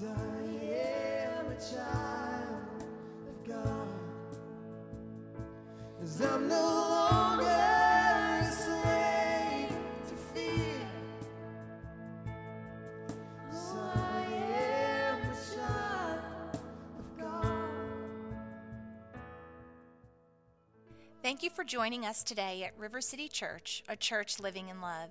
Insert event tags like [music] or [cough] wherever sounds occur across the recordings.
I am a child of God. 'Cause I'm no longer a slave to fear. I am a child of God. Thank you for joining us today at River City Church, a church living in love.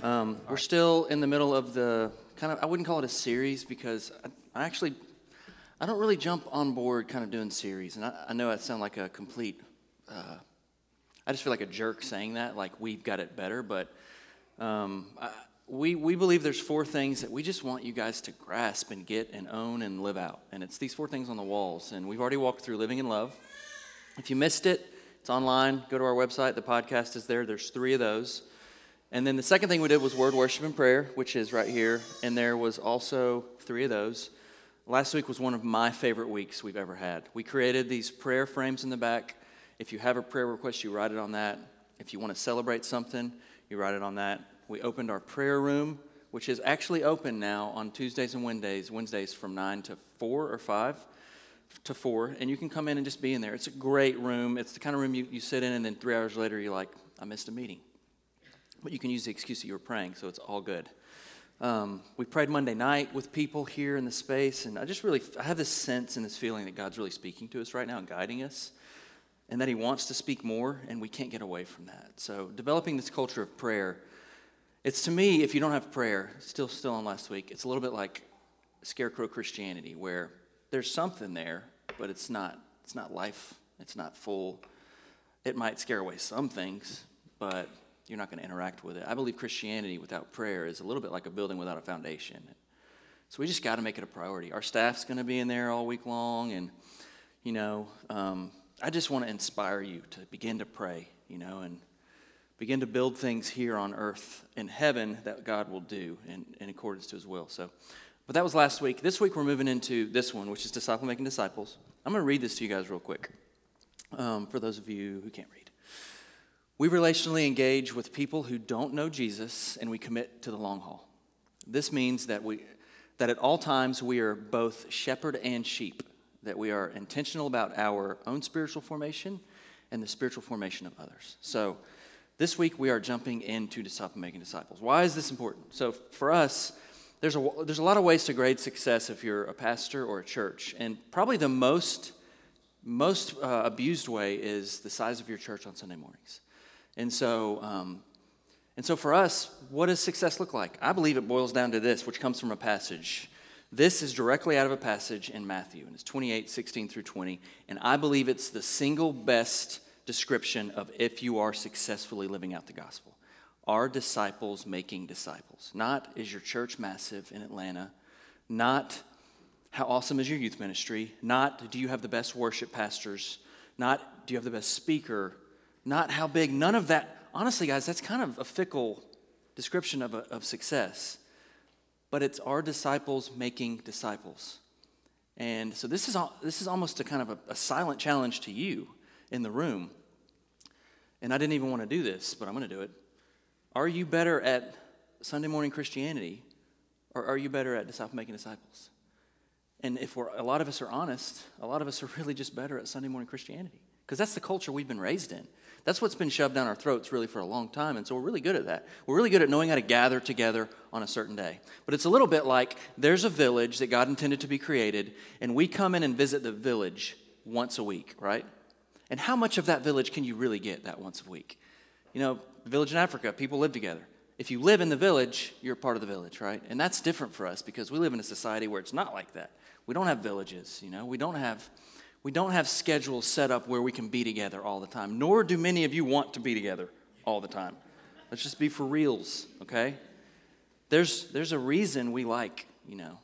Um, we're still in the middle of the kind of, I wouldn't call it a series because I, I actually, I don't really jump on board kind of doing series. And I, I know I sound like a complete, uh, I just feel like a jerk saying that, like we've got it better. But um, I, we, we believe there's four things that we just want you guys to grasp and get and own and live out. And it's these four things on the walls. And we've already walked through living in love. If you missed it, it's online. Go to our website. The podcast is there. There's three of those. And then the second thing we did was word worship and prayer, which is right here. And there was also three of those. Last week was one of my favorite weeks we've ever had. We created these prayer frames in the back. If you have a prayer request, you write it on that. If you want to celebrate something, you write it on that. We opened our prayer room, which is actually open now on Tuesdays and Wednesdays, Wednesdays from 9 to 4 or 5 to 4. And you can come in and just be in there. It's a great room. It's the kind of room you, you sit in, and then three hours later, you're like, I missed a meeting. But you can use the excuse that you were praying, so it's all good. Um, we prayed Monday night with people here in the space, and I just really I have this sense and this feeling that God's really speaking to us right now and guiding us, and that He wants to speak more, and we can't get away from that. So, developing this culture of prayer, it's to me, if you don't have prayer, still still on last week, it's a little bit like scarecrow Christianity, where there's something there, but it's not it's not life, it's not full. It might scare away some things, but you're not going to interact with it. I believe Christianity without prayer is a little bit like a building without a foundation. So we just got to make it a priority. Our staff's going to be in there all week long, and you know, um, I just want to inspire you to begin to pray, you know, and begin to build things here on earth in heaven that God will do in, in accordance to His will. So, but that was last week. This week we're moving into this one, which is disciple making disciples. I'm going to read this to you guys real quick, um, for those of you who can't read. We relationally engage with people who don't know Jesus and we commit to the long haul. This means that, we, that at all times we are both shepherd and sheep, that we are intentional about our own spiritual formation and the spiritual formation of others. So this week we are jumping into disciple making disciples. Why is this important? So for us, there's a, there's a lot of ways to grade success if you're a pastor or a church. And probably the most, most uh, abused way is the size of your church on Sunday mornings. And so, um, and so for us, what does success look like? I believe it boils down to this, which comes from a passage. This is directly out of a passage in Matthew, and it's 28, 16 through 20. And I believe it's the single best description of if you are successfully living out the gospel. Are disciples making disciples? Not is your church massive in Atlanta, not how awesome is your youth ministry, not do you have the best worship pastors, not do you have the best speaker, not how big, none of that. Honestly, guys, that's kind of a fickle description of, a, of success. But it's our disciples making disciples. And so this is, al- this is almost a kind of a, a silent challenge to you in the room. and I didn't even want to do this, but I'm going to do it. Are you better at Sunday morning Christianity or are you better at disciple making disciples? And if we're, a lot of us are honest, a lot of us are [laughs] really just better at Sunday morning Christianity because that's the culture we've been raised in. That's what's been shoved down our throats really for a long time. And so we're really good at that. We're really good at knowing how to gather together on a certain day. But it's a little bit like there's a village that God intended to be created, and we come in and visit the village once a week, right? And how much of that village can you really get that once a week? You know, village in Africa, people live together. If you live in the village, you're part of the village, right? And that's different for us because we live in a society where it's not like that. We don't have villages, you know. We don't have we don't have schedules set up where we can be together all the time. Nor do many of you want to be together all the time. Let's just be for reals, okay? There's there's a reason we like, you know,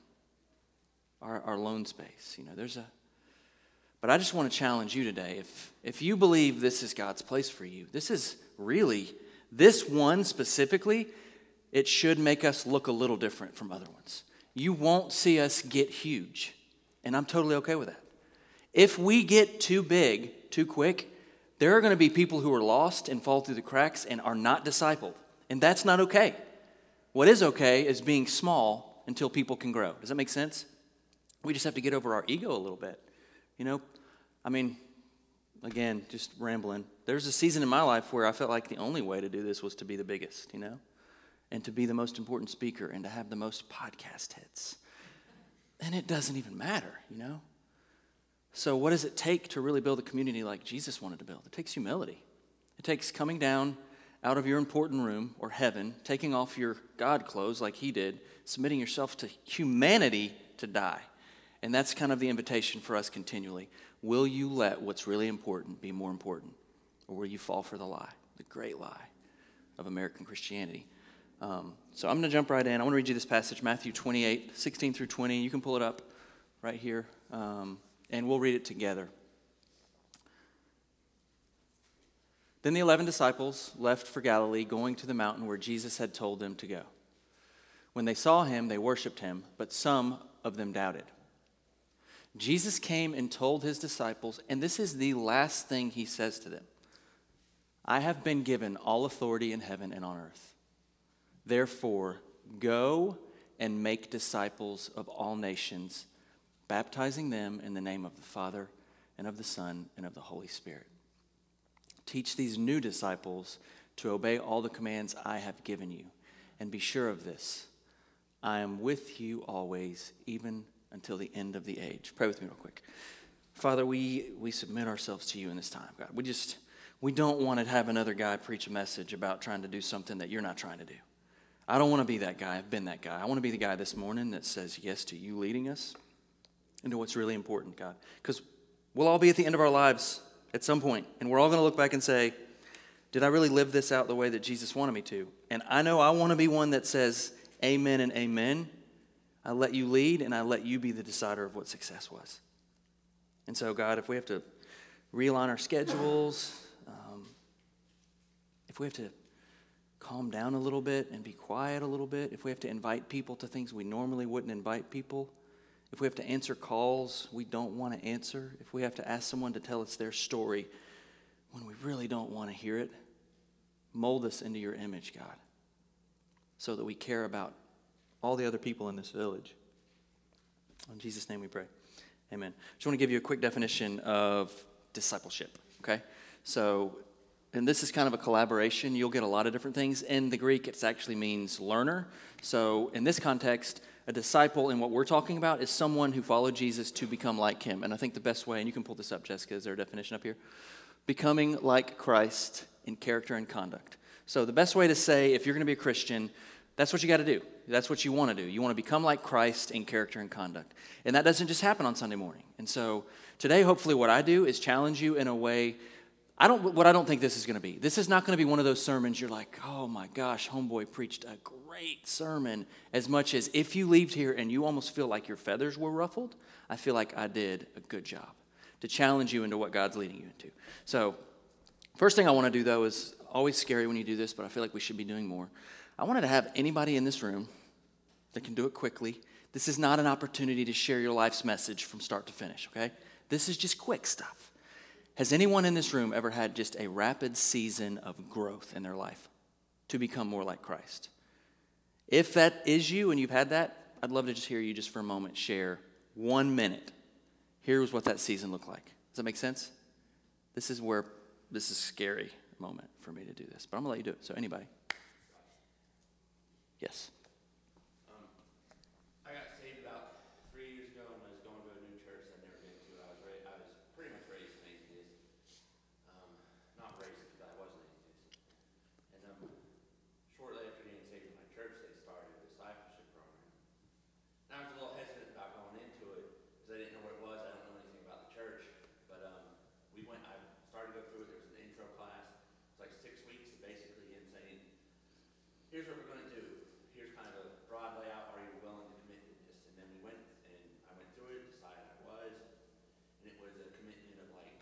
our, our lone space. You know, there's a but I just want to challenge you today. If, if you believe this is God's place for you, this is really, this one specifically, it should make us look a little different from other ones. You won't see us get huge, and I'm totally okay with that. If we get too big too quick, there are going to be people who are lost and fall through the cracks and are not discipled, and that's not okay. What is okay is being small until people can grow. Does that make sense? We just have to get over our ego a little bit. You know, I mean, again, just rambling. There's a season in my life where I felt like the only way to do this was to be the biggest, you know, and to be the most important speaker and to have the most podcast hits. And it doesn't even matter, you know? So, what does it take to really build a community like Jesus wanted to build? It takes humility. It takes coming down out of your important room or heaven, taking off your God clothes like he did, submitting yourself to humanity to die. And that's kind of the invitation for us continually. Will you let what's really important be more important? Or will you fall for the lie, the great lie of American Christianity? Um, so I'm going to jump right in. I want to read you this passage, Matthew 28, 16 through 20. You can pull it up right here, um, and we'll read it together. Then the eleven disciples left for Galilee, going to the mountain where Jesus had told them to go. When they saw him, they worshiped him, but some of them doubted. Jesus came and told his disciples, and this is the last thing he says to them I have been given all authority in heaven and on earth. Therefore, go and make disciples of all nations, baptizing them in the name of the Father and of the Son and of the Holy Spirit. Teach these new disciples to obey all the commands I have given you, and be sure of this I am with you always, even until the end of the age. Pray with me real quick. Father, we, we submit ourselves to you in this time, God. We just, we don't want to have another guy preach a message about trying to do something that you're not trying to do. I don't want to be that guy. I've been that guy. I want to be the guy this morning that says yes to you leading us into what's really important, God. Because we'll all be at the end of our lives at some point, and we're all going to look back and say, Did I really live this out the way that Jesus wanted me to? And I know I want to be one that says, Amen and amen I let you lead and I let you be the decider of what success was. And so, God, if we have to realign our schedules, um, if we have to calm down a little bit and be quiet a little bit, if we have to invite people to things we normally wouldn't invite people, if we have to answer calls we don't want to answer, if we have to ask someone to tell us their story when we really don't want to hear it, mold us into your image, God, so that we care about all the other people in this village. In Jesus' name we pray. Amen. I just want to give you a quick definition of discipleship, okay? So, and this is kind of a collaboration. You'll get a lot of different things. In the Greek, it actually means learner. So, in this context, a disciple in what we're talking about is someone who followed Jesus to become like him. And I think the best way, and you can pull this up, Jessica, is there a definition up here? Becoming like Christ in character and conduct. So, the best way to say if you're going to be a Christian, that's what you got to do. That's what you want to do. You want to become like Christ in character and conduct. And that doesn't just happen on Sunday morning. And so today, hopefully, what I do is challenge you in a way. I don't, what I don't think this is going to be. This is not going to be one of those sermons you're like, oh my gosh, Homeboy preached a great sermon. As much as if you leave here and you almost feel like your feathers were ruffled, I feel like I did a good job to challenge you into what God's leading you into. So, first thing I want to do though is always scary when you do this, but I feel like we should be doing more. I wanted to have anybody in this room that can do it quickly. This is not an opportunity to share your life's message from start to finish, okay? This is just quick stuff. Has anyone in this room ever had just a rapid season of growth in their life to become more like Christ? If that is you and you've had that, I'd love to just hear you just for a moment share one minute. Here's what that season looked like. Does that make sense? This is where this is a scary moment for me to do this, but I'm gonna let you do it. So anybody? Yes. I got saved about three years ago and I was going to a new church I'd never been to. I was ra- I was pretty much raised an atheist. Um, not raised, but I was an atheist. And um, shortly after getting saved in my church, they started a discipleship program. And I was a little hesitant about going into it because I didn't know what it was. I don't know anything about the church. But um, we went. I started to go through it. There was an intro class. It's like six weeks of basically him saying, here's what we're going to do. Here's kind of a broad layout. Are you willing to commit to this? And then we went and I went through it, decided I was, and it was a commitment of like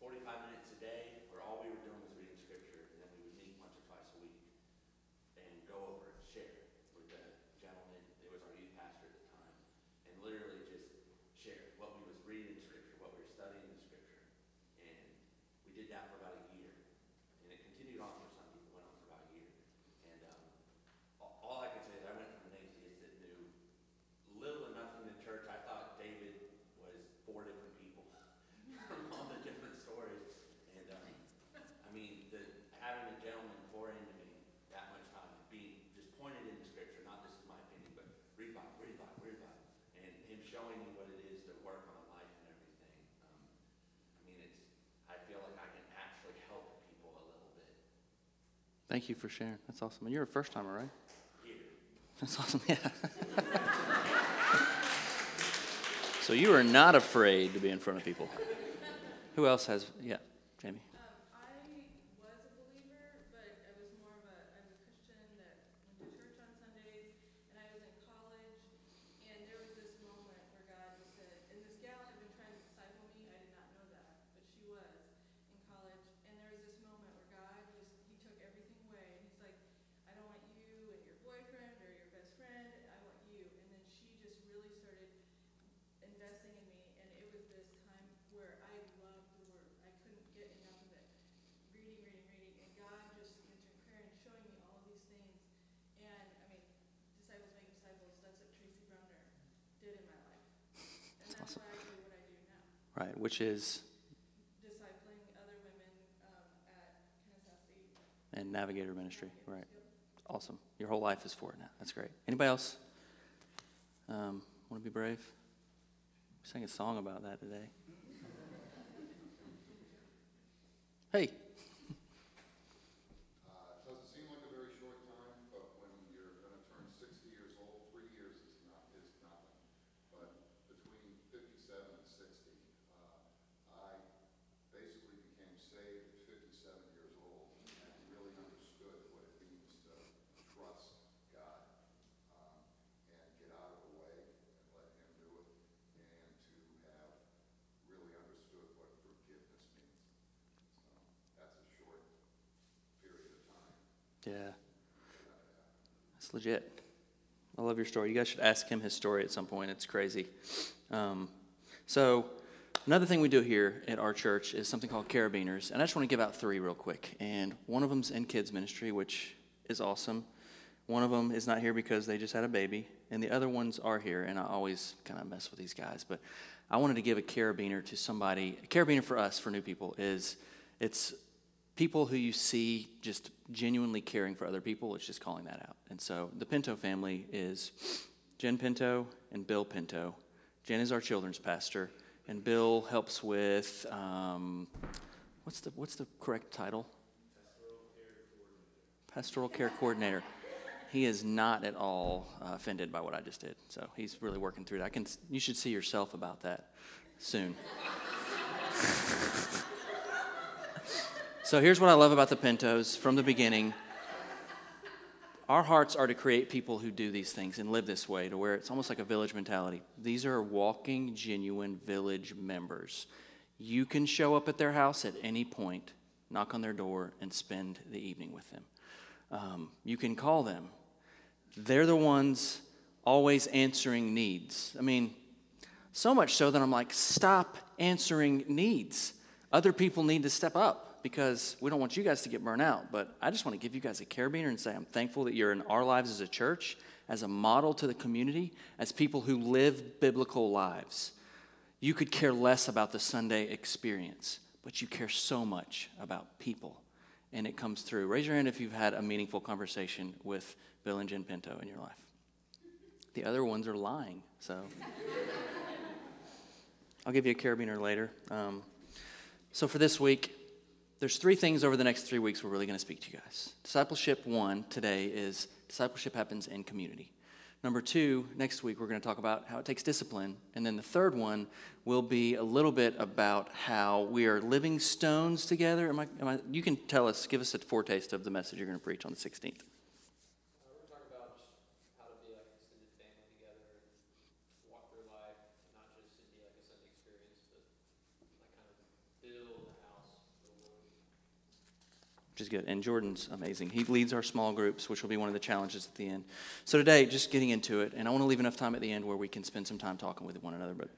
45 minutes a day, where all we were doing was reading scripture, and then we would meet once or twice a week and go over and share with the gentleman. It was our youth pastor at the time, and literally just share what we was reading in scripture, what we were studying in scripture, and we did that for about a year, and it continued on for some people. Went on for about a year, and um, all, all I could say is I went from an atheist that knew little to nothing in church. I thought David was four different people from all the different stories. And um, I mean, the, having a gentleman pour into me that much time, being just pointed into scripture, not this is my opinion, but read Bible, read Bible, read Bible, and him showing me what it is to work on life and everything. Um, I mean, it's. I feel like I can actually help people a little bit. Thank you for sharing. That's awesome. And you're a first timer, right? Yeah. That's awesome. [laughs] Yeah. so you are not afraid to be in front of people. Who else has? Yeah, Jamie. Um, I was a believer, but I was more of a, I was a Christian that went to church on Sundays, and I was in college, and there was this moment where God just said, and this gal had been trying to disciple me, I did not know that, but she was in college, and there was this moment where God just, he took everything away, and he's like, I don't want you and your boyfriend or your best friend, I want you, and then she just really started investing in me, and it was this time where I loved the Word. I couldn't get enough of it. Reading, reading, reading, and God just answering prayer and showing me all of these things. And I mean, disciples make disciples. That's what Tracy Browner did in my life, and that's why I do what I do now, Right, which is discipling other women um, at and Navigator Ministry. Right. Awesome. Your whole life is for it now. That's great. Anybody else? Um, Want to be brave? We sang a song about that today. Hey. Uh, it doesn't seem like a very short time, but when you're gonna turn sixty years old, three years is not, is nothing. But between fifty-seven and sixty, uh, I basically became saved at fifty-seven years old and really understood what it means to trust God, um, and get out of the way and let Him do it, and to have really understood what forgiveness means. So, that's a short period of time. Yeah. That's legit. I love your story. You guys should ask him his story at some point. It's crazy. Um, so, another thing we do here at our church is something called carabiners. And I just want to give out three real quick. And one of them's in kids' ministry, which is awesome. One of them is not here because they just had a baby. And the other ones are here. And I always kind of mess with these guys. But I wanted to give a carabiner to somebody. A carabiner for us, for new people, is it's people who you see just genuinely caring for other people, it's just calling that out. And so the Pinto family is Jen Pinto and Bill Pinto. Jen is our children's pastor, and Bill helps with um, what's the what's the correct title? Pastoral care coordinator. He is not at all uh, offended by what I just did, so he's really working through that. I can, you should see yourself about that soon. [laughs] So here's what I love about the Pintos from the beginning. Our hearts are to create people who do these things and live this way to where it's almost like a village mentality. These are walking, genuine village members. You can show up at their house at any point, knock on their door, and spend the evening with them. Um, you can call them. They're the ones always answering needs. I mean, so much so that I'm like, stop answering needs. Other people need to step up because we don't want you guys to get burnt out. But I just want to give you guys a carabiner and say I'm thankful that you're in our lives as a church, as a model to the community, as people who live biblical lives. You could care less about the Sunday experience, but you care so much about people, and it comes through. Raise your hand if you've had a meaningful conversation with Bill and Jen Pinto in your life. The other ones are lying, so. [laughs] I'll give you a carabiner later. Um, so for this week, there's three things over the next three weeks we're really going to speak to you guys. Discipleship one today is discipleship happens in community. Number two, next week we're going to talk about how it takes discipline. And then the third one will be a little bit about how we are living stones together. Am I, am I, you can tell us, give us a foretaste of the message you're going to preach on the 16th. Uh, we're going to talk about just how to be like extended family together and walk through life, not just to be like a Sunday experience, but like kind of build the house for the Lord. Which is good. And Jordan's amazing. He leads our small groups, which will be one of the challenges at the end. So today, just getting into it, and I want to leave enough time at the end where we can spend some time talking with one another. But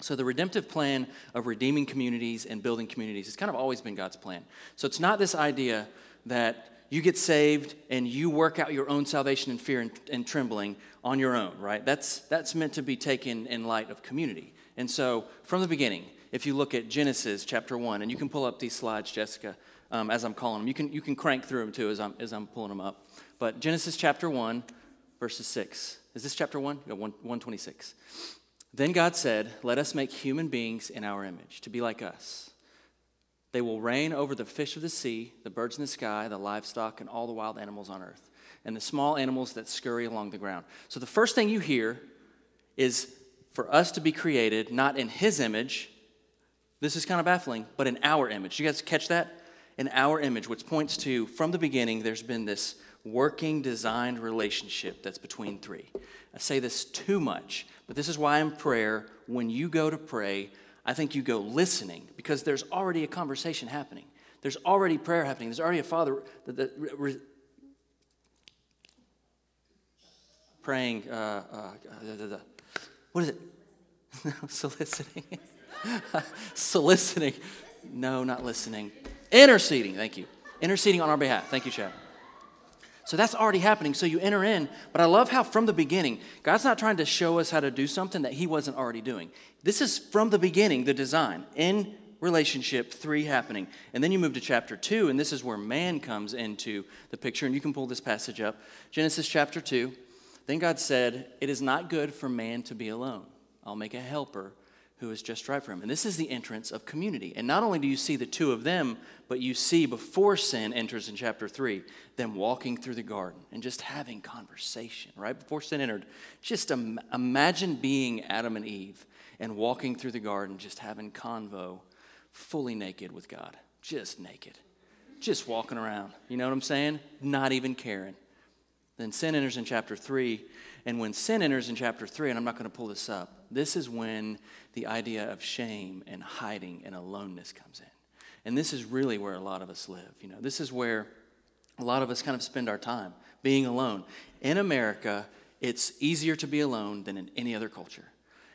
so the redemptive plan of redeeming communities and building communities has kind of always been God's plan. So it's not this idea that you get saved and you work out your own salvation in fear and, and trembling on your own, right? That's that's meant to be taken in light of community. And so from the beginning, if you look at Genesis chapter one, and you can pull up these slides, Jessica, um, as I'm calling them. You can you can crank through them too as I'm as I'm pulling them up. But Genesis chapter one, verses six. Is this chapter one? Yeah, one one twenty six. Then God said, Let us make human beings in our image, to be like us. They will reign over the fish of the sea, the birds in the sky, the livestock, and all the wild animals on earth, and the small animals that scurry along the ground. So the first thing you hear is for us to be created not in His image. This is kind of baffling, but in our image. You guys catch that? In our image, which points to from the beginning, there's been this working, designed relationship that's between three. I say this too much, but this is why in prayer, when you go to pray, I think you go listening because there's already a conversation happening. There's already prayer happening. There's already a father that, that re- praying. Uh, uh, da. What is it? [laughs] Soliciting. [laughs] Soliciting. No, not listening. Interceding. Thank you. Interceding on our behalf. Thank you, Chad. So that's already happening. So you enter in, but I love how from the beginning, God's not trying to show us how to do something that He wasn't already doing. This is from the beginning, the design. In relationship, three happening. And then you move to chapter two, and this is where man comes into the picture. And you can pull this passage up Genesis chapter two. Then God said, It is not good for man to be alone. I'll make a helper who is just right for him. And this is the entrance of community. And not only do you see the two of them, but you see before sin enters in chapter 3, them walking through the garden and just having conversation, right? Before sin entered. Just im- imagine being Adam and Eve and walking through the garden, just having convo, fully naked with God. Just naked. Just walking around. You know what I'm saying? Not even caring. Then sin enters in chapter 3. And when sin enters in chapter 3, and I'm not going to pull this up, this is when the idea of shame and hiding and aloneness comes in. And this is really where a lot of us live. You know, this is where a lot of us kind of spend our time being alone. In America, it's easier to be alone than in any other culture.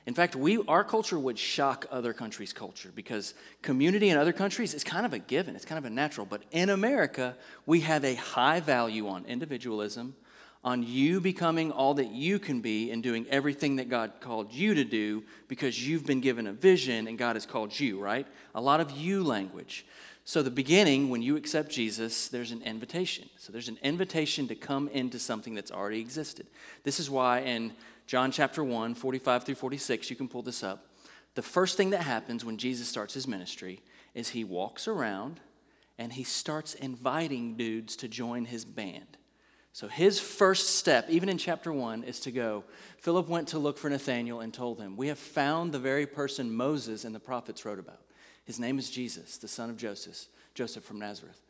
In fact, we, our culture would shock other countries' culture because community in other countries is kind of a given, it's kind of a natural. But in America, we have a high value on individualism, on you becoming all that you can be and doing everything that God called you to do because you've been given a vision and God has called you, right? A lot of you language. So, the beginning, when you accept Jesus, there's an invitation. So, there's an invitation to come into something that's already existed. This is why in John chapter 1, 45 through 46, you can pull this up. The first thing that happens when Jesus starts his ministry is he walks around and he starts inviting dudes to join his band. So his first step, even in chapter one, is to go. Philip went to look for Nathanael and told him, We have found the very person Moses and the prophets wrote about. His name is Jesus, the son of Joseph, Joseph from Nazareth.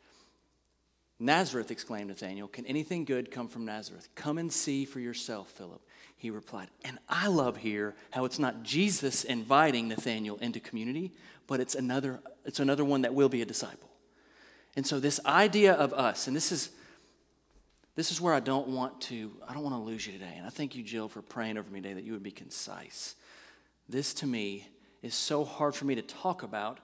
Nazareth, exclaimed Nathanael, can anything good come from Nazareth? Come and see for yourself, Philip. He replied, and I love here how it's not Jesus inviting Nathanael into community, but it's another, it's another one that will be a disciple. And so this idea of us, and this is this is where I don't want to, I don't want to lose you today. And I thank you, Jill, for praying over me today that you would be concise. This to me is so hard for me to talk about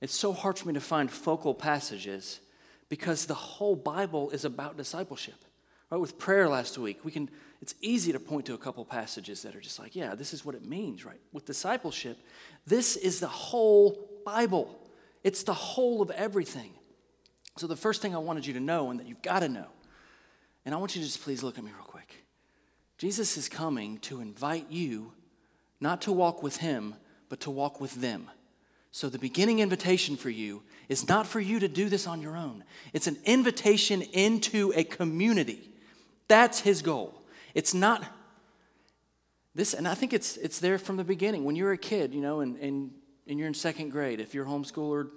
It's so hard for me to find focal passages because the whole Bible is about discipleship. Right? With prayer last week, we can it's easy to point to a couple passages that are just like, yeah, this is what it means, right? With discipleship, this is the whole Bible. It's the whole of everything. So the first thing I wanted you to know and that you've got to know, and I want you to just please look at me real quick. Jesus is coming to invite you not to walk with him, but to walk with them. So, the beginning invitation for you is not for you to do this on your own. It's an invitation into a community. That's his goal. It's not this, and I think it's, it's there from the beginning. When you're a kid, you know, and, and, and you're in second grade, if you're homeschooled or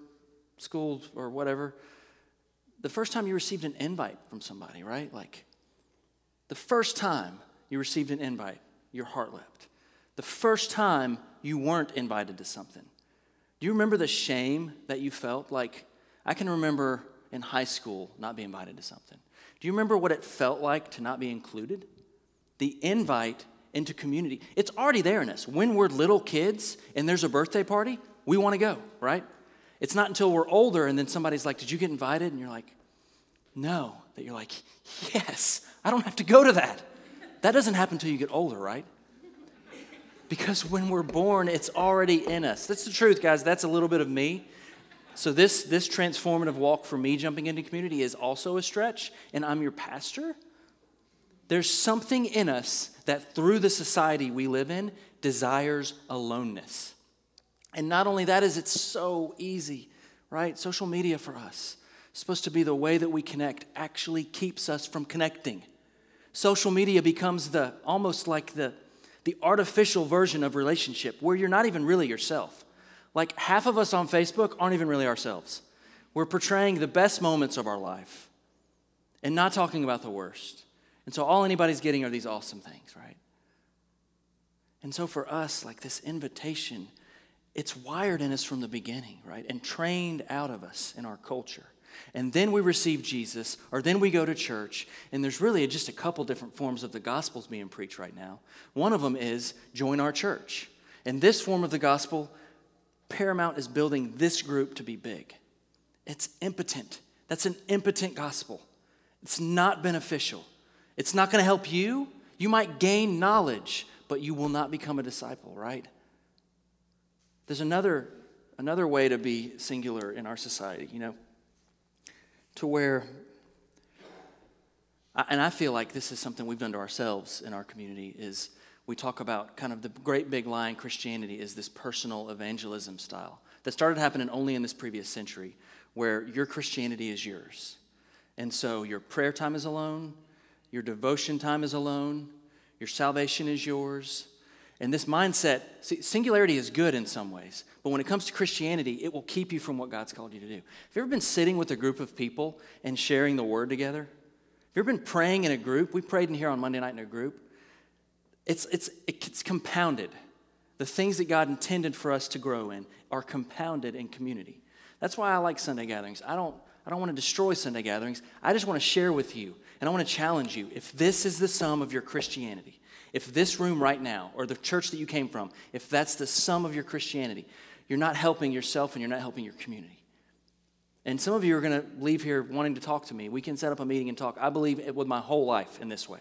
schooled or whatever, the first time you received an invite from somebody, right? Like, the first time you received an invite, your heart leapt. The first time you weren't invited to something, do you remember the shame that you felt? Like, I can remember in high school not being invited to something. Do you remember what it felt like to not be included? The invite into community. It's already there in us. When we're little kids and there's a birthday party, we want to go, right? It's not until we're older and then somebody's like, Did you get invited? And you're like, No. That you're like, Yes, I don't have to go to that. That doesn't happen until you get older, right? Because when we're born, it's already in us. That's the truth, guys. That's a little bit of me. So this this transformative walk for me jumping into community is also a stretch, and I'm your pastor. There's something in us that through the society we live in desires aloneness. And not only that is it so easy, right? Social media for us supposed to be the way that we connect actually keeps us from connecting. Social media becomes the almost like the the artificial version of relationship where you're not even really yourself. Like half of us on Facebook aren't even really ourselves. We're portraying the best moments of our life and not talking about the worst. And so all anybody's getting are these awesome things, right? And so for us, like this invitation, it's wired in us from the beginning, right? And trained out of us in our culture. And then we receive Jesus, or then we go to church, and there's really just a couple different forms of the gospels being preached right now. One of them is join our church. And this form of the gospel, Paramount is building this group to be big. It's impotent. That's an impotent gospel. It's not beneficial. It's not going to help you. You might gain knowledge, but you will not become a disciple, right? There's another, another way to be singular in our society, you know, to where, and I feel like this is something we've done to ourselves in our community, is we talk about kind of the great big lie in Christianity is this personal evangelism style that started happening only in this previous century, where your Christianity is yours. And so your prayer time is alone, your devotion time is alone, your salvation is yours. And this mindset, see, singularity is good in some ways, but when it comes to Christianity, it will keep you from what God's called you to do. Have you ever been sitting with a group of people and sharing the word together? Have you ever been praying in a group? We prayed in here on Monday night in a group. It's, it's, it's compounded. The things that God intended for us to grow in are compounded in community. That's why I like Sunday gatherings. I don't, I don't want to destroy Sunday gatherings. I just want to share with you and I want to challenge you. If this is the sum of your Christianity, if this room right now, or the church that you came from, if that's the sum of your Christianity, you're not helping yourself and you're not helping your community. And some of you are going to leave here wanting to talk to me. We can set up a meeting and talk. I believe it with my whole life in this way.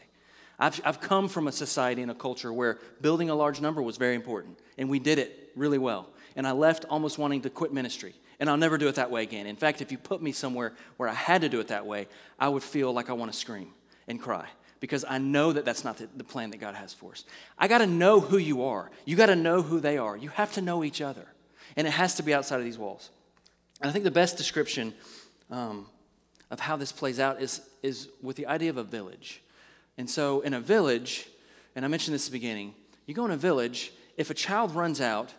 I've, I've come from a society and a culture where building a large number was very important, and we did it really well. And I left almost wanting to quit ministry, and I'll never do it that way again. In fact, if you put me somewhere where I had to do it that way, I would feel like I want to scream and cry because I know that that's not the, the plan that God has for us. I got to know who you are. You got to know who they are. You have to know each other, and it has to be outside of these walls. And I think the best description um, of how this plays out is, is with the idea of a village. And so, in a village, and I mentioned this at the beginning, you go in a village, if a child runs out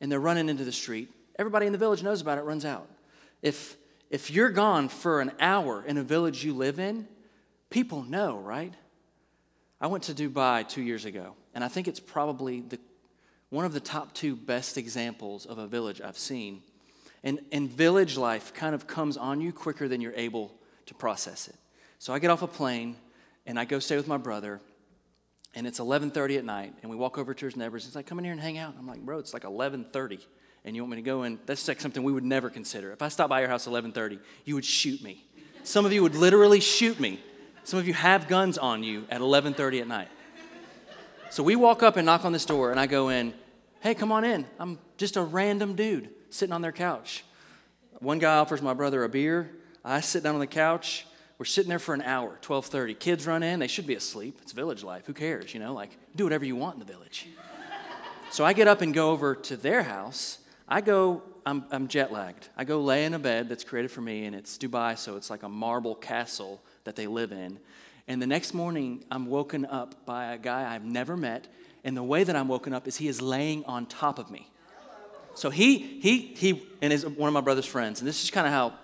and they're running into the street, everybody in the village knows about it, runs out. If, if you're gone for an hour in a village you live in, people know, right? I went to Dubai two years ago, and I think it's probably the, one of the top two best examples of a village I've seen. And, and village life kind of comes on you quicker than you're able to process it. So I get off a plane and I go stay with my brother, and it's 11:30 at night, and we walk over to his neighbors. He's like, "Come in here and hang out." I'm like, "Bro, it's like 11:30, and you want me to go in, that's like something we would never consider. If I stopped by your house at 11:30, you would shoot me. Some of you would literally shoot me. Some of you have guns on you at 11:30 at night. So we walk up and knock on this door, and I go in. Hey, come on in. I'm just a random dude sitting on their couch. One guy offers my brother a beer. I sit down on the couch. We're sitting there for an hour, 12:30. Kids run in. They should be asleep. It's village life. Who cares? You know, like do whatever you want in the village. So I get up and go over to their house. I go, I'm, I'm jet lagged. I go lay in a bed that's created for me, and it's Dubai, so it's like a marble castle that they live in. And the next morning, I'm woken up by a guy I've never met, and the way that I'm woken up is he is laying on top of me. So he, he, he, and is one of my brother's friends, and this is kind of how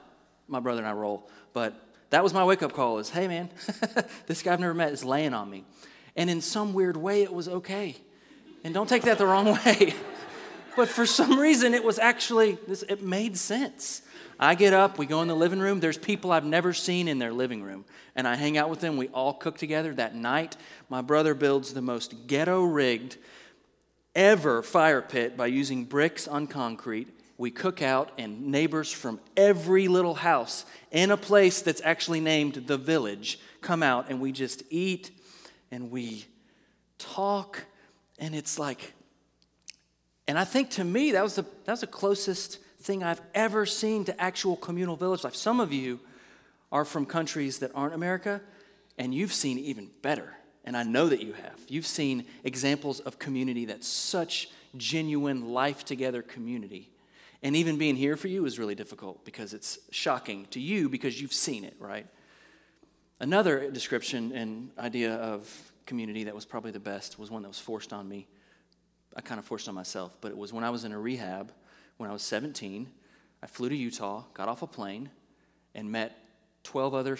my brother and I roll. But that was my wake up call: is hey man, [laughs] this guy I've never met is laying on me, and in some weird way it was okay. And don't take that the wrong [laughs] way. but for some reason it was actually this, it made sense. I get up, we go in the living room. There's people I've never seen in their living room, and I hang out with them. We all cook together that night. My brother builds the most ghetto rigged ever fire pit by using bricks on concrete. We cook out, and neighbors from every little house in a place that's actually named the village come out, and we just eat and we talk, and it's like, and I think to me that was the that was the closest thing I've ever seen to actual communal village life. Some of you are from countries that aren't America, and you've seen even better. And I know that you have. You've seen examples of community that's such genuine life together community. And even being here for you is really difficult because it's shocking to you because you've seen it, right? Another description and idea of community that was probably the best was one that was forced on me. I kind of forced on myself, but it was when I was in a rehab when I was 17. I flew to Utah, got off a plane, and met 12 other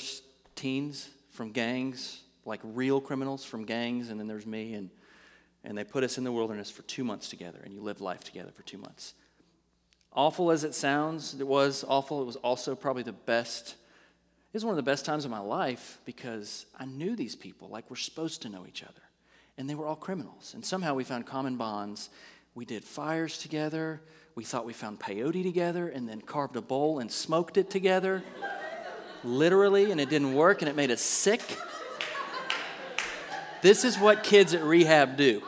teens from gangs, like real criminals from gangs, and then there's me, and, and they put us in the wilderness for two months together, and you live life together for two months. Awful as it sounds, it was awful. It was also probably the best. It was one of the best times of my life because I knew these people like we're supposed to know each other. And they were all criminals. And somehow we found common bonds. We did fires together. We thought we found peyote together and then carved a bowl and smoked it together. Literally, and it didn't work and it made us sick. This is what kids at rehab do.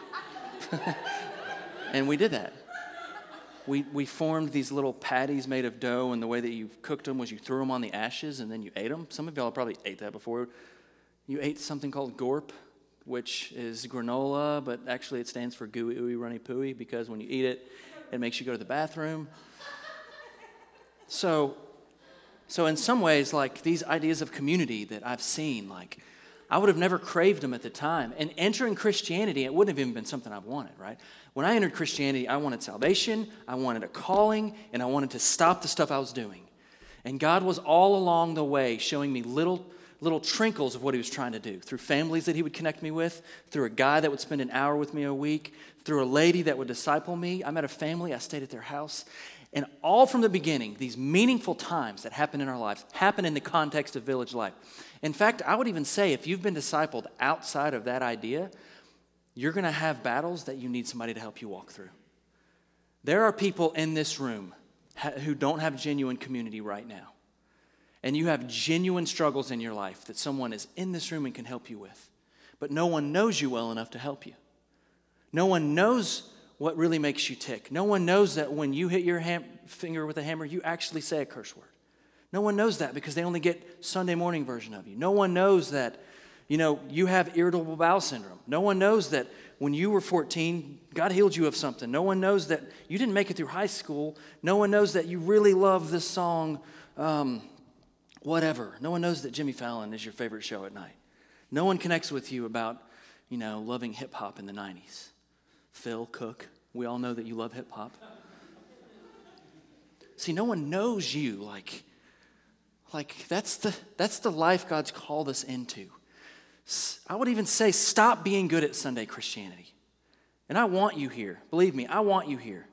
[laughs] and we did that we, we formed these little patties made of dough, and the way that you cooked them was you threw them on the ashes and then you ate them. Some of y'all probably ate that before. You ate something called gorp, which is granola, but actually it stands for gooey, ooey, runny, pooey because when you eat it, it makes you go to the bathroom. So, so in some ways, like these ideas of community that I've seen, like I would have never craved them at the time. And entering Christianity, it wouldn't have even been something I wanted, right? When I entered Christianity, I wanted salvation, I wanted a calling, and I wanted to stop the stuff I was doing. And God was all along the way showing me little little trinkles of what he was trying to do through families that he would connect me with, through a guy that would spend an hour with me a week, through a lady that would disciple me. I met a family, I stayed at their house. And all from the beginning, these meaningful times that happen in our lives happen in the context of village life. In fact, I would even say if you've been discipled outside of that idea, you're going to have battles that you need somebody to help you walk through. There are people in this room who don't have genuine community right now. And you have genuine struggles in your life that someone is in this room and can help you with. But no one knows you well enough to help you. No one knows what really makes you tick. No one knows that when you hit your ham- finger with a hammer, you actually say a curse word. No one knows that because they only get Sunday morning version of you. No one knows that, you know, you have irritable bowel syndrome. No one knows that when you were 14, God healed you of something. No one knows that you didn't make it through high school. No one knows that you really love this song, um, whatever. No one knows that Jimmy Fallon is your favorite show at night. No one connects with you about, you know, loving hip hop in the 90s. Phil Cook, we all know that you love hip hop. See, no one knows you like, like that's the that's the life God's called us into. I would even say stop being good at Sunday Christianity. And I want you here. Believe me, I want you here.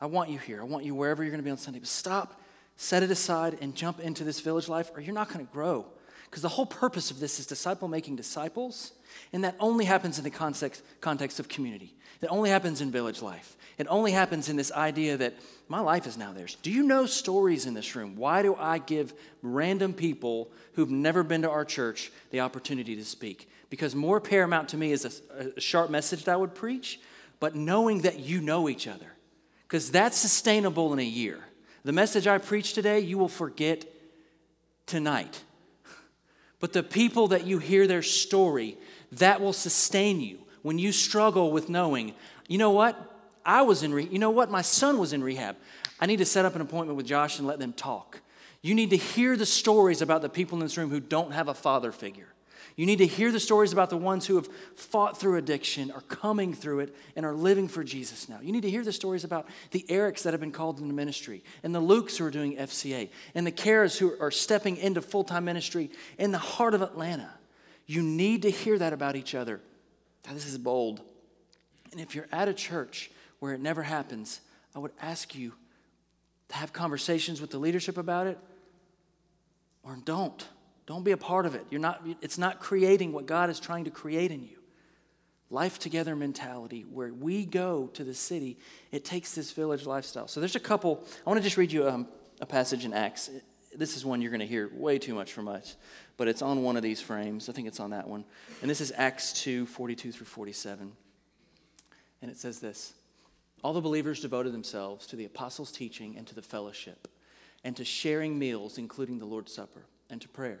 I want you here. I want you wherever you're going to be on Sunday. But stop, set it aside, and jump into this village life, or you're not going to grow. Because the whole purpose of this is disciple making disciples, and that only happens in the context, context of community. It only happens in village life. It only happens in this idea that my life is now theirs. Do you know stories in this room? Why do I give random people who've never been to our church the opportunity to speak? Because more paramount to me is a, a sharp message that I would preach, but knowing that you know each other. Because that's sustainable in a year. The message I preach today, you will forget tonight. [laughs] But the people that you hear their story, that will sustain you when you struggle with knowing, you know what? I was in, re- you know what? My son was in rehab. I need to set up an appointment with Josh and let them talk. You need to hear the stories about the people in this room who don't have a father figure. You need to hear the stories about the ones who have fought through addiction, are coming through it, and are living for Jesus now. You need to hear the stories about the Erics that have been called into ministry, and the Lukes who are doing FCA, and the Karas who are stepping into full time ministry in the heart of Atlanta. You need to hear that about each other. Now, this is bold. And if you're at a church where it never happens, I would ask you to have conversations with the leadership about it or don't. Don't be a part of it. You're not, it's not creating what God is trying to create in you. Life together mentality, where we go to the city, it takes this village lifestyle. So there's a couple, I want to just read you um, a passage in Acts. This is one you're going to hear way too much from us, but it's on one of these frames. I think it's on that one. And this is Acts 2 42 through 47. And it says this All the believers devoted themselves to the apostles' teaching and to the fellowship, and to sharing meals, including the Lord's Supper, and to prayer.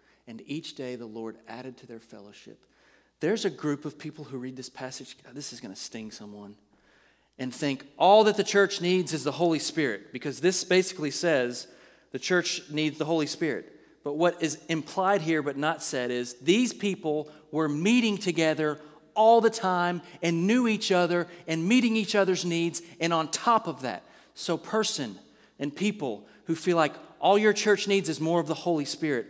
and each day the Lord added to their fellowship. There's a group of people who read this passage, this is going to sting someone, and think all that the church needs is the Holy Spirit, because this basically says the church needs the Holy Spirit. But what is implied here but not said is these people were meeting together all the time and knew each other and meeting each other's needs. And on top of that, so person and people who feel like all your church needs is more of the Holy Spirit,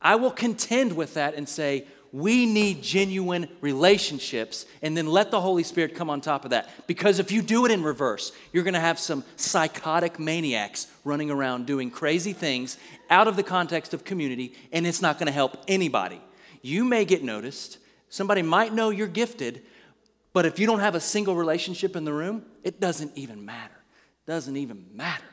I will contend with that and say, we need genuine relationships and then let the Holy Spirit come on top of that. Because if you do it in reverse, you're going to have some psychotic maniacs running around doing crazy things out of the context of community, and it's not going to help anybody. You may get noticed, somebody might know you're gifted, but if you don't have a single relationship in the room, it doesn't even matter. It Doesn't even matter.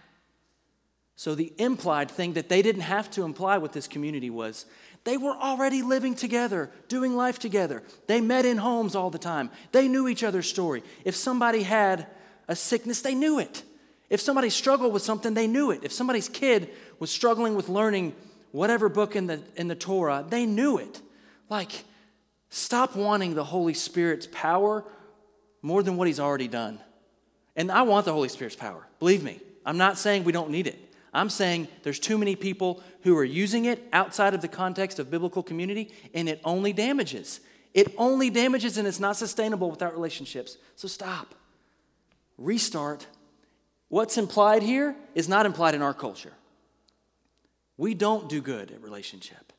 So, the implied thing that they didn't have to imply with this community was they were already living together, doing life together. They met in homes all the time. They knew each other's story. If somebody had a sickness, they knew it. If somebody struggled with something, they knew it. If somebody's kid was struggling with learning whatever book in the, in the Torah, they knew it. Like, stop wanting the Holy Spirit's power more than what He's already done. And I want the Holy Spirit's power, believe me. I'm not saying we don't need it. I'm saying there's too many people who are using it outside of the context of biblical community, and it only damages. It only damages, and it's not sustainable without relationships. So stop. Restart. What's implied here is not implied in our culture. We don't do good at relationship.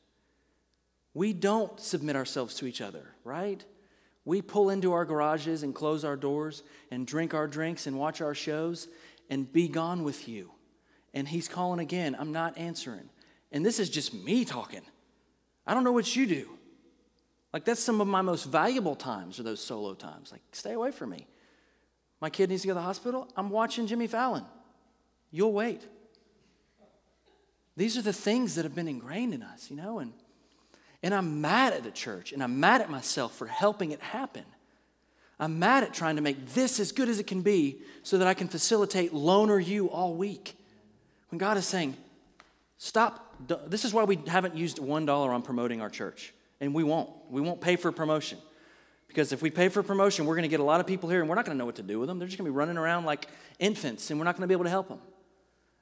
We don't submit ourselves to each other, right? We pull into our garages and close our doors and drink our drinks and watch our shows and be gone with you and he's calling again. I'm not answering. And this is just me talking. I don't know what you do. Like, that's some of my most valuable times are those solo times. Like, stay away from me. My kid needs to go to the hospital. I'm watching Jimmy Fallon. You'll wait. These are the things that have been ingrained in us, you know? And, and I'm mad at the church and I'm mad at myself for helping it happen. I'm mad at trying to make this as good as it can be so that I can facilitate loner you all week. When God is saying, stop, this is why we haven't used $1 on promoting our church. And we won't. We won't pay for promotion. Because if we pay for promotion, we're going to get a lot of people here and we're not going to know what to do with them. They're just going to be running around like infants and we're not going to be able to help them.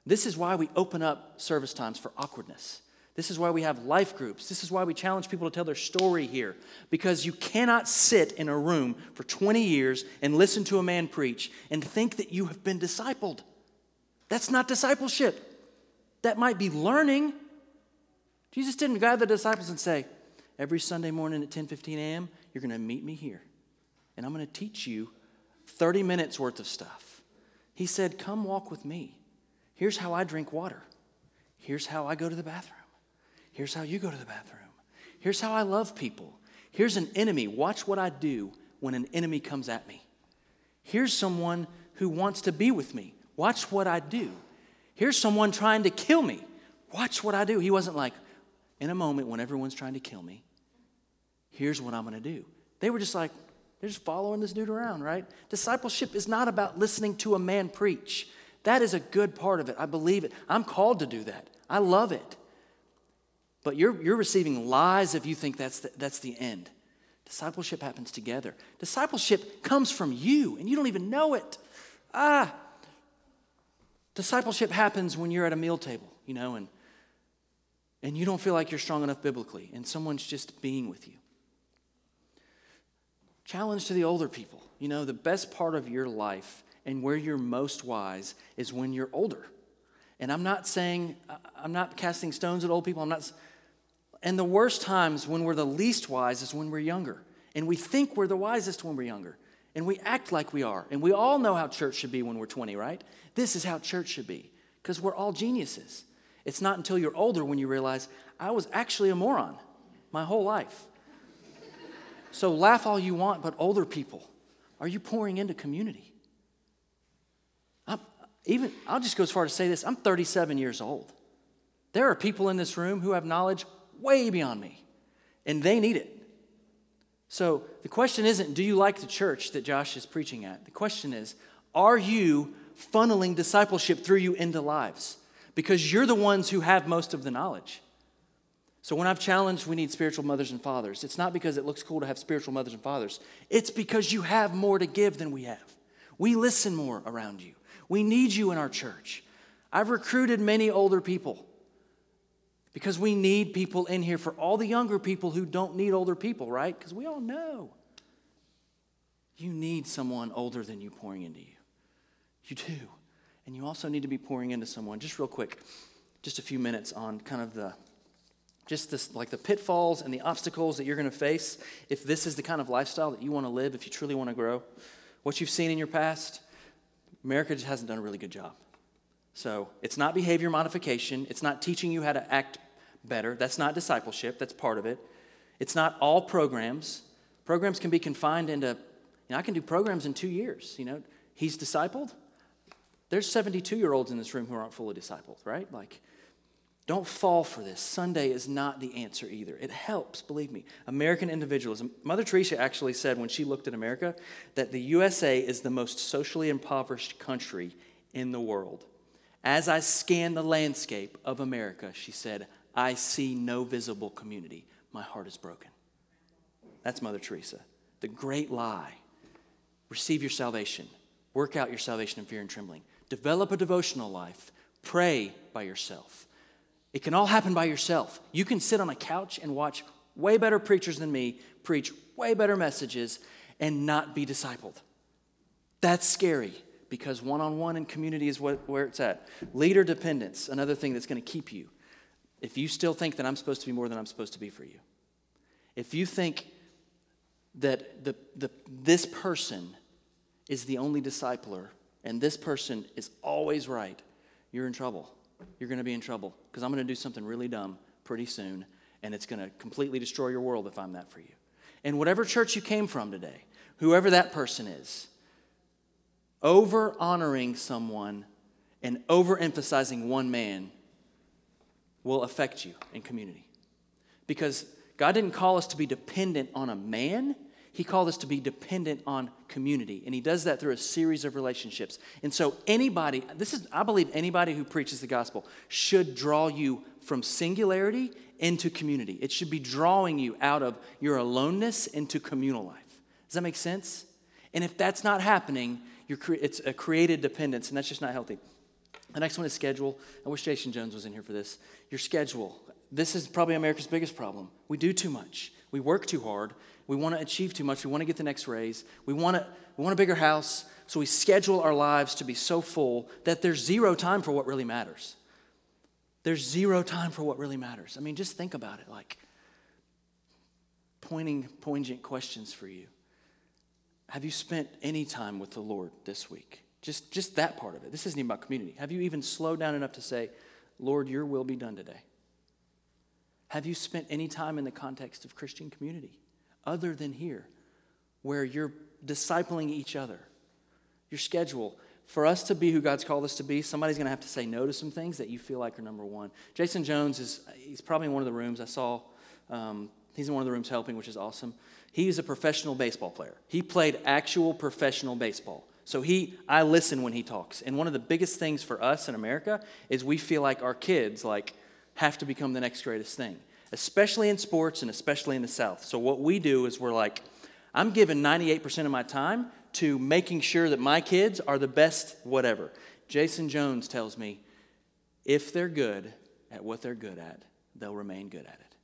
This is why we open up service times for awkwardness This is why we have life groups. This is why we challenge people to tell their story here. Because you cannot sit in a room for 20 years and listen to a man preach and think that you have been discipled. That's not discipleship. That might be learning. Jesus didn't guide the disciples and say, every Sunday morning at 10 15 a.m., you're going to meet me here. And I'm going to teach you 30 minutes worth of stuff. He said, Come walk with me. Here's how I drink water. Here's how I go to the bathroom. Here's how you go to the bathroom. Here's how I love people. Here's an enemy. Watch what I do when an enemy comes at me. Here's someone who wants to be with me. Watch what I do. Here's someone trying to kill me. Watch what I do. He wasn't like, in a moment when everyone's trying to kill me, here's what I'm going to do. They were just like, they're just following this dude around, right? Discipleship is not about listening to a man preach. That is a good part of it. I believe it. I'm called to do that. I love it. But you're, you're receiving lies if you think that's the, that's the end. Discipleship happens together. Discipleship comes from you, and you don't even know it. Ah, discipleship happens when you're at a meal table, you know, and, and you don't feel like you're strong enough biblically, and someone's just being with you. Challenge to the older people. You know, the best part of your life and where you're most wise is when you're older. And I'm not saying, I'm not casting stones at old people. I'm not, and the worst times when we're the least wise is when we're younger. And we think we're the wisest when we're younger. And we act like we are. And we all know how church should be when we're 20, right? This is how church should be because we're all geniuses. It's not until you're older when you realize I was actually a moron my whole life. So laugh all you want, but older people, are you pouring into community? I'm, even I'll just go as far to say this I'm 37 years old. There are people in this room who have knowledge way beyond me, and they need it. So the question isn't, do you like the church that Josh is preaching at? The question is, are you funneling discipleship through you into lives? Because you're the ones who have most of the knowledge. So when I've challenged we need spiritual mothers and fathers, it's not because it looks cool to have spiritual mothers and fathers. It's because you have more to give than we have. We listen more around you. We need you in our church. I've recruited many older people because we need people in here for all the younger people who don't need older people, right? Because we all know you need someone older than you pouring into you. You do. And you also need to be pouring into someone. Just real quick, just a few minutes on kind of the just this like the pitfalls and the obstacles that you're going to face if this is the kind of lifestyle that you want to live if you truly want to grow what you've seen in your past america just hasn't done a really good job so it's not behavior modification it's not teaching you how to act better that's not discipleship that's part of it it's not all programs programs can be confined into you know i can do programs in two years you know he's discipled there's 72 year olds in this room who aren't fully discipled right like don't fall for this. Sunday is not the answer either. It helps, believe me. American individualism. Mother Teresa actually said when she looked at America that the USA is the most socially impoverished country in the world. As I scan the landscape of America, she said, I see no visible community. My heart is broken. That's Mother Teresa. The great lie. Receive your salvation. Work out your salvation in fear and trembling. Develop a devotional life. Pray by yourself. It can all happen by yourself. You can sit on a couch and watch way better preachers than me preach way better messages and not be discipled. That's scary because one on one and community is what, where it's at. Leader dependence, another thing that's going to keep you. If you still think that I'm supposed to be more than I'm supposed to be for you, if you think that the, the, this person is the only discipler and this person is always right, you're in trouble you're going to be in trouble because I'm going to do something really dumb pretty soon, and it's going to completely destroy your world if I'm that for you. And whatever church you came from today, whoever that person is, over honoring someone and overemphasizing one man will affect you in community. Because God didn't call us to be dependent on a man, he called us to be dependent on community. And he does that through a series of relationships. And so, anybody, this is, I believe, anybody who preaches the gospel should draw you from singularity into community. It should be drawing you out of your aloneness into communal life. Does that make sense? And if that's not happening, you're it's a created dependence, and that's just not healthy. The next one is schedule. I wish Jason Jones was in here for this. Your schedule. This is probably America's biggest problem. We do too much. We work too hard. We want to achieve too much. We want to get the next raise. We want, to, we want a bigger house. So we schedule our lives to be so full that there's zero time for what really matters. There's zero time for what really matters. I mean, just think about it like pointing, poignant questions for you. Have you spent any time with the Lord this week? Just, just that part of it. This isn't even about community. Have you even slowed down enough to say, Lord, your will be done today? Have you spent any time in the context of Christian community other than here, where you're discipling each other? Your schedule. For us to be who God's called us to be, somebody's going to have to say no to some things that you feel like are number one. Jason Jones is, he's probably in one of the rooms. I saw, um, he's in one of the rooms helping, which is awesome. He's a professional baseball player. He played actual professional baseball. So he, I listen when he talks. And one of the biggest things for us in America is we feel like our kids, like, have to become the next greatest thing, especially in sports and especially in the South. So what we do is we're like, I'm giving 98% of my time to making sure that my kids are the best whatever. Jason Jones tells me if they're good at what they're good at, they'll remain good at it.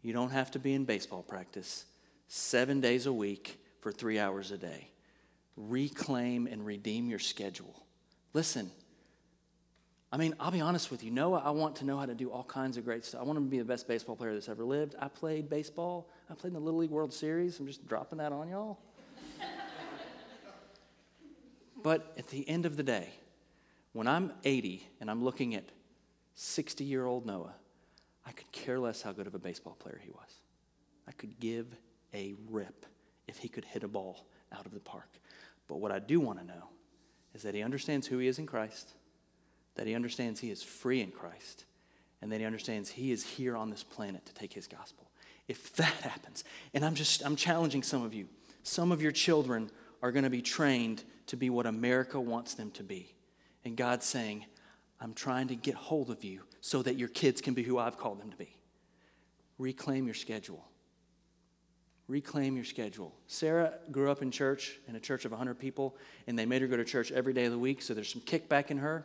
You don't have to be in baseball practice seven days a week for three hours a day. Reclaim and redeem your schedule. Listen, I mean, I'll be honest with you. Noah, I want to know how to do all kinds of great stuff. I want to be the best baseball player that's ever lived. I played baseball. I played in the Little League World Series. I'm just dropping that on y'all. [laughs] but at the end of the day, when I'm 80 and I'm looking at 60 year old Noah, I could care less how good of a baseball player he was. I could give a rip if he could hit a ball out of the park. But what I do want to know is that he understands who he is in Christ, that he understands he is free in Christ, and that he understands he is here on this planet to take his gospel. If that [laughs] happens, and I'm just I'm challenging some of you. Some of your children are going to be trained to be what America wants them to be. And God's saying, I'm trying to get hold of you so that your kids can be who I've called them to be. Reclaim your schedule. Reclaim your schedule. Sarah grew up in church, in a church of 100 people, and they made her go to church every day of the week, so there's some kickback in her.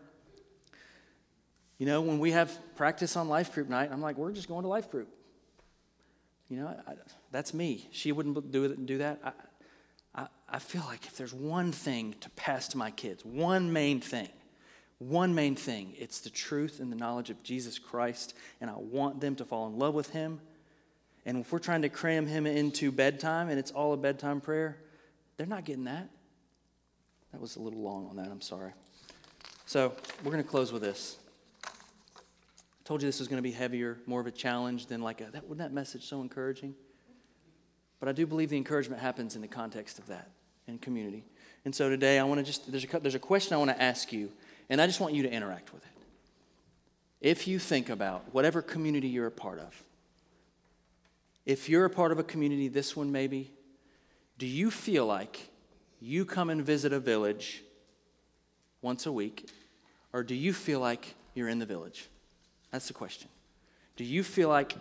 You know, when we have practice on life group night, I'm like, we're just going to life group. You know, I, that's me. She wouldn't do, do that. I, I, I feel like if there's one thing to pass to my kids, one main thing, one main thing, it's the truth and the knowledge of Jesus Christ, and I want them to fall in love with Him. And if we're trying to cram Him into bedtime and it's all a bedtime prayer, they're not getting that. That was a little long on that, I'm sorry. So we're going to close with this. I told you this was going to be heavier, more of a challenge than like a, that, wasn't that message so encouraging? But I do believe the encouragement happens in the context of that and community. And so today I want to just, there's a, there's a question I want to ask you, and I just want you to interact with it. If you think about whatever community you're a part of, if you're a part of a community, this one maybe, do you feel like you come and visit a village once a week, or do you feel like you're in the village? That's the question. Do you feel like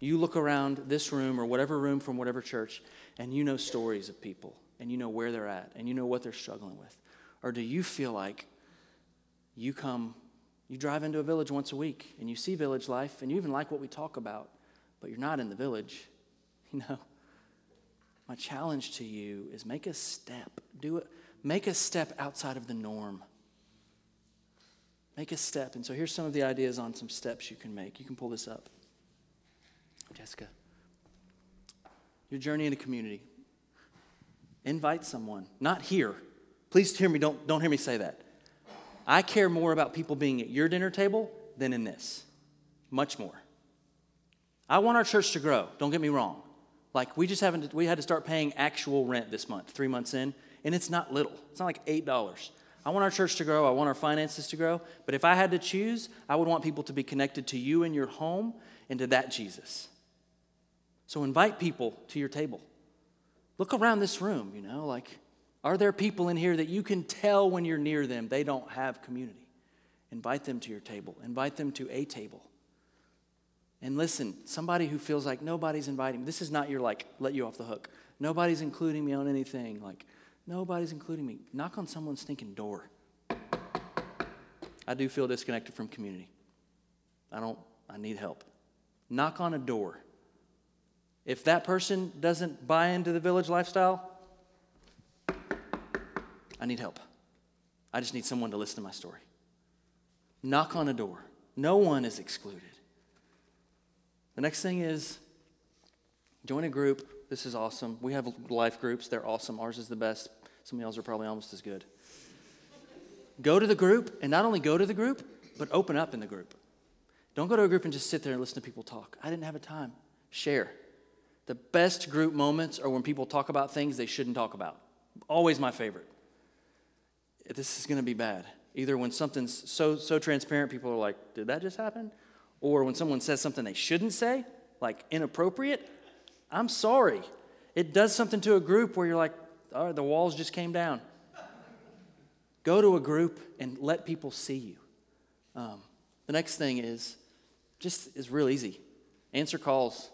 you look around this room or whatever room from whatever church and you know stories of people and you know where they're at and you know what they're struggling with? Or do you feel like you come, you drive into a village once a week and you see village life and you even like what we talk about, but you're not in the village? [laughs] You know, my challenge to you is make a step. Do it. Make a step outside of the norm. Make a step. And so here's some of the ideas on some steps you can make. You can pull this up. Jessica. Your journey in into community. Invite someone. Not here. Please hear me, don't, don't hear me say that. I care more about people being at your dinner table than in this. Much more. I want our church to grow, don't get me wrong. Like we just haven't we had to start paying actual rent this month, three months in, and it's not little. It's not like eight dollars. I want our church to grow. I want our finances to grow. But if I had to choose, I would want people to be connected to you and your home and to that Jesus. So invite people to your table. Look around this room, you know, like, are there people in here that you can tell when you're near them they don't have community? Invite them to your table, invite them to a table. And listen, somebody who feels like nobody's inviting me, this is not your like, let you off the hook. Nobody's including me on anything. Like, nobody's including me. Knock on someone's stinking door. I do feel disconnected from community. I don't, I need help. knock on a door. If that person doesn't buy into the village lifestyle, I need help. I just need someone to listen to my story. Knock on a door. No one is excluded. The next thing is join a group. This is awesome. We have life groups, they're awesome. Ours is the best. Some of y'all's are probably almost as good. Go to the group, and not only go to the group, but open up in the group. Don't go to a group and just sit there and listen to people talk. I didn't have a time. Share. The best group moments are when people talk about things they shouldn't talk about. Always my favorite. This is going to be bad. Either when something's so so transparent, people are like, "Did that just happen?" Or when someone says something they shouldn't say, like inappropriate. I'm sorry. It does something to a group where you're like, "All right, the walls just came down." Go to a group and let people see you. Um, the next thing is just is real easy. Answer calls.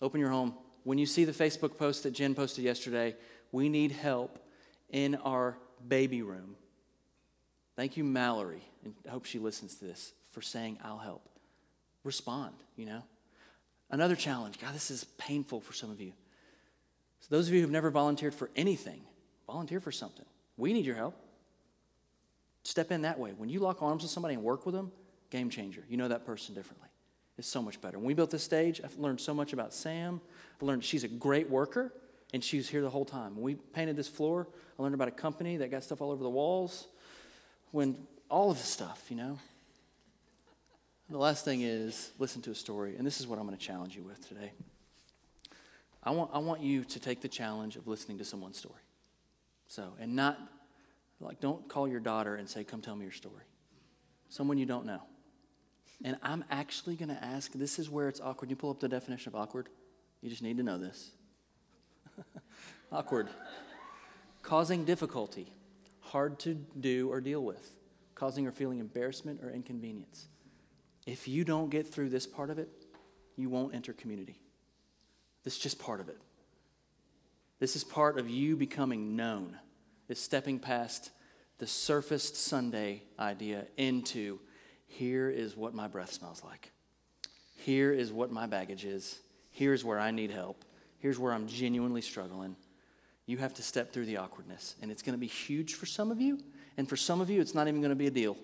Open your home. When you see the Facebook post that Jen posted yesterday, we need help in our baby room. Thank you, Mallory, and I hope she listens to this for saying, I'll help. Respond, you know? Another challenge. God, this is painful for some of you. So, those of you who've never volunteered for anything, volunteer for something. We need your help. Step in that way. When you lock arms with somebody and work with them, game changer. You know that person differently. It's so much better. When we built this stage, I've learned so much about Sam. I learned she's a great worker, and she was here the whole time. When we painted this floor, I learned about a company that got stuff all over the walls. When all of the stuff, you know. The last thing is listen to a story, and this is what I'm going to challenge you with today. I want, I want you to take the challenge of listening to someone's story. So, and not like, don't call your daughter and say, Come tell me your story. Someone you don't know. And I'm actually going to ask this is where it's awkward. You pull up the definition of awkward. You just need to know this. [laughs] awkward. Causing difficulty, hard to do or deal with, causing or feeling embarrassment or inconvenience. If you don't get through this part of it, you won't enter community. This is just part of it. This is part of you becoming known is stepping past the surfaced Sunday idea into here is what my breath smells like. Here is what my baggage is. Here's where I need help. Here's where I'm genuinely struggling. You have to step through the awkwardness. And it's going to be huge for some of you. And for some of you, it's not even going to be a deal.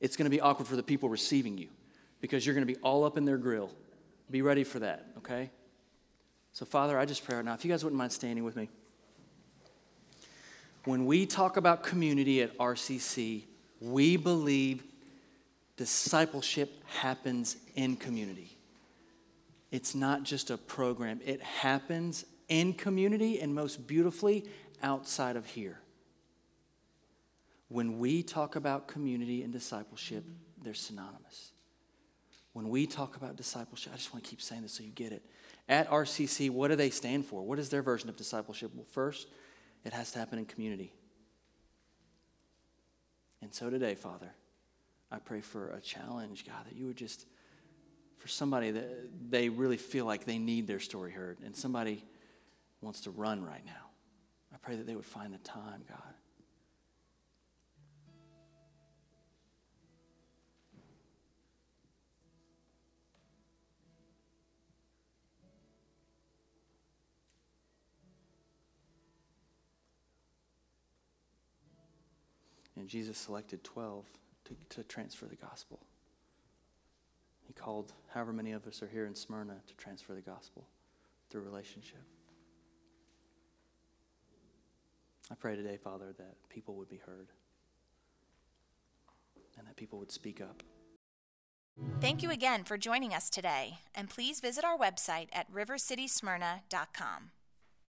It's going to be awkward for the people receiving you because you're going to be all up in their grill. Be ready for that, okay? So, Father, I just pray right now, if you guys wouldn't mind standing with me. When we talk about community at RCC, we believe discipleship happens in community. It's not just a program, it happens in community and most beautifully outside of here. When we talk about community and discipleship, they're synonymous. When we talk about discipleship, I just want to keep saying this so you get it. At RCC, what do they stand for? What is their version of discipleship? Well, first, it has to happen in community. And so today, Father, I pray for a challenge, God, that you would just, for somebody that they really feel like they need their story heard, and somebody wants to run right now. I pray that they would find the time, God. And Jesus selected 12 to, to transfer the gospel. He called however many of us are here in Smyrna to transfer the gospel through relationship. I pray today, Father, that people would be heard and that people would speak up. Thank you again for joining us today, and please visit our website at rivercitysmyrna.com.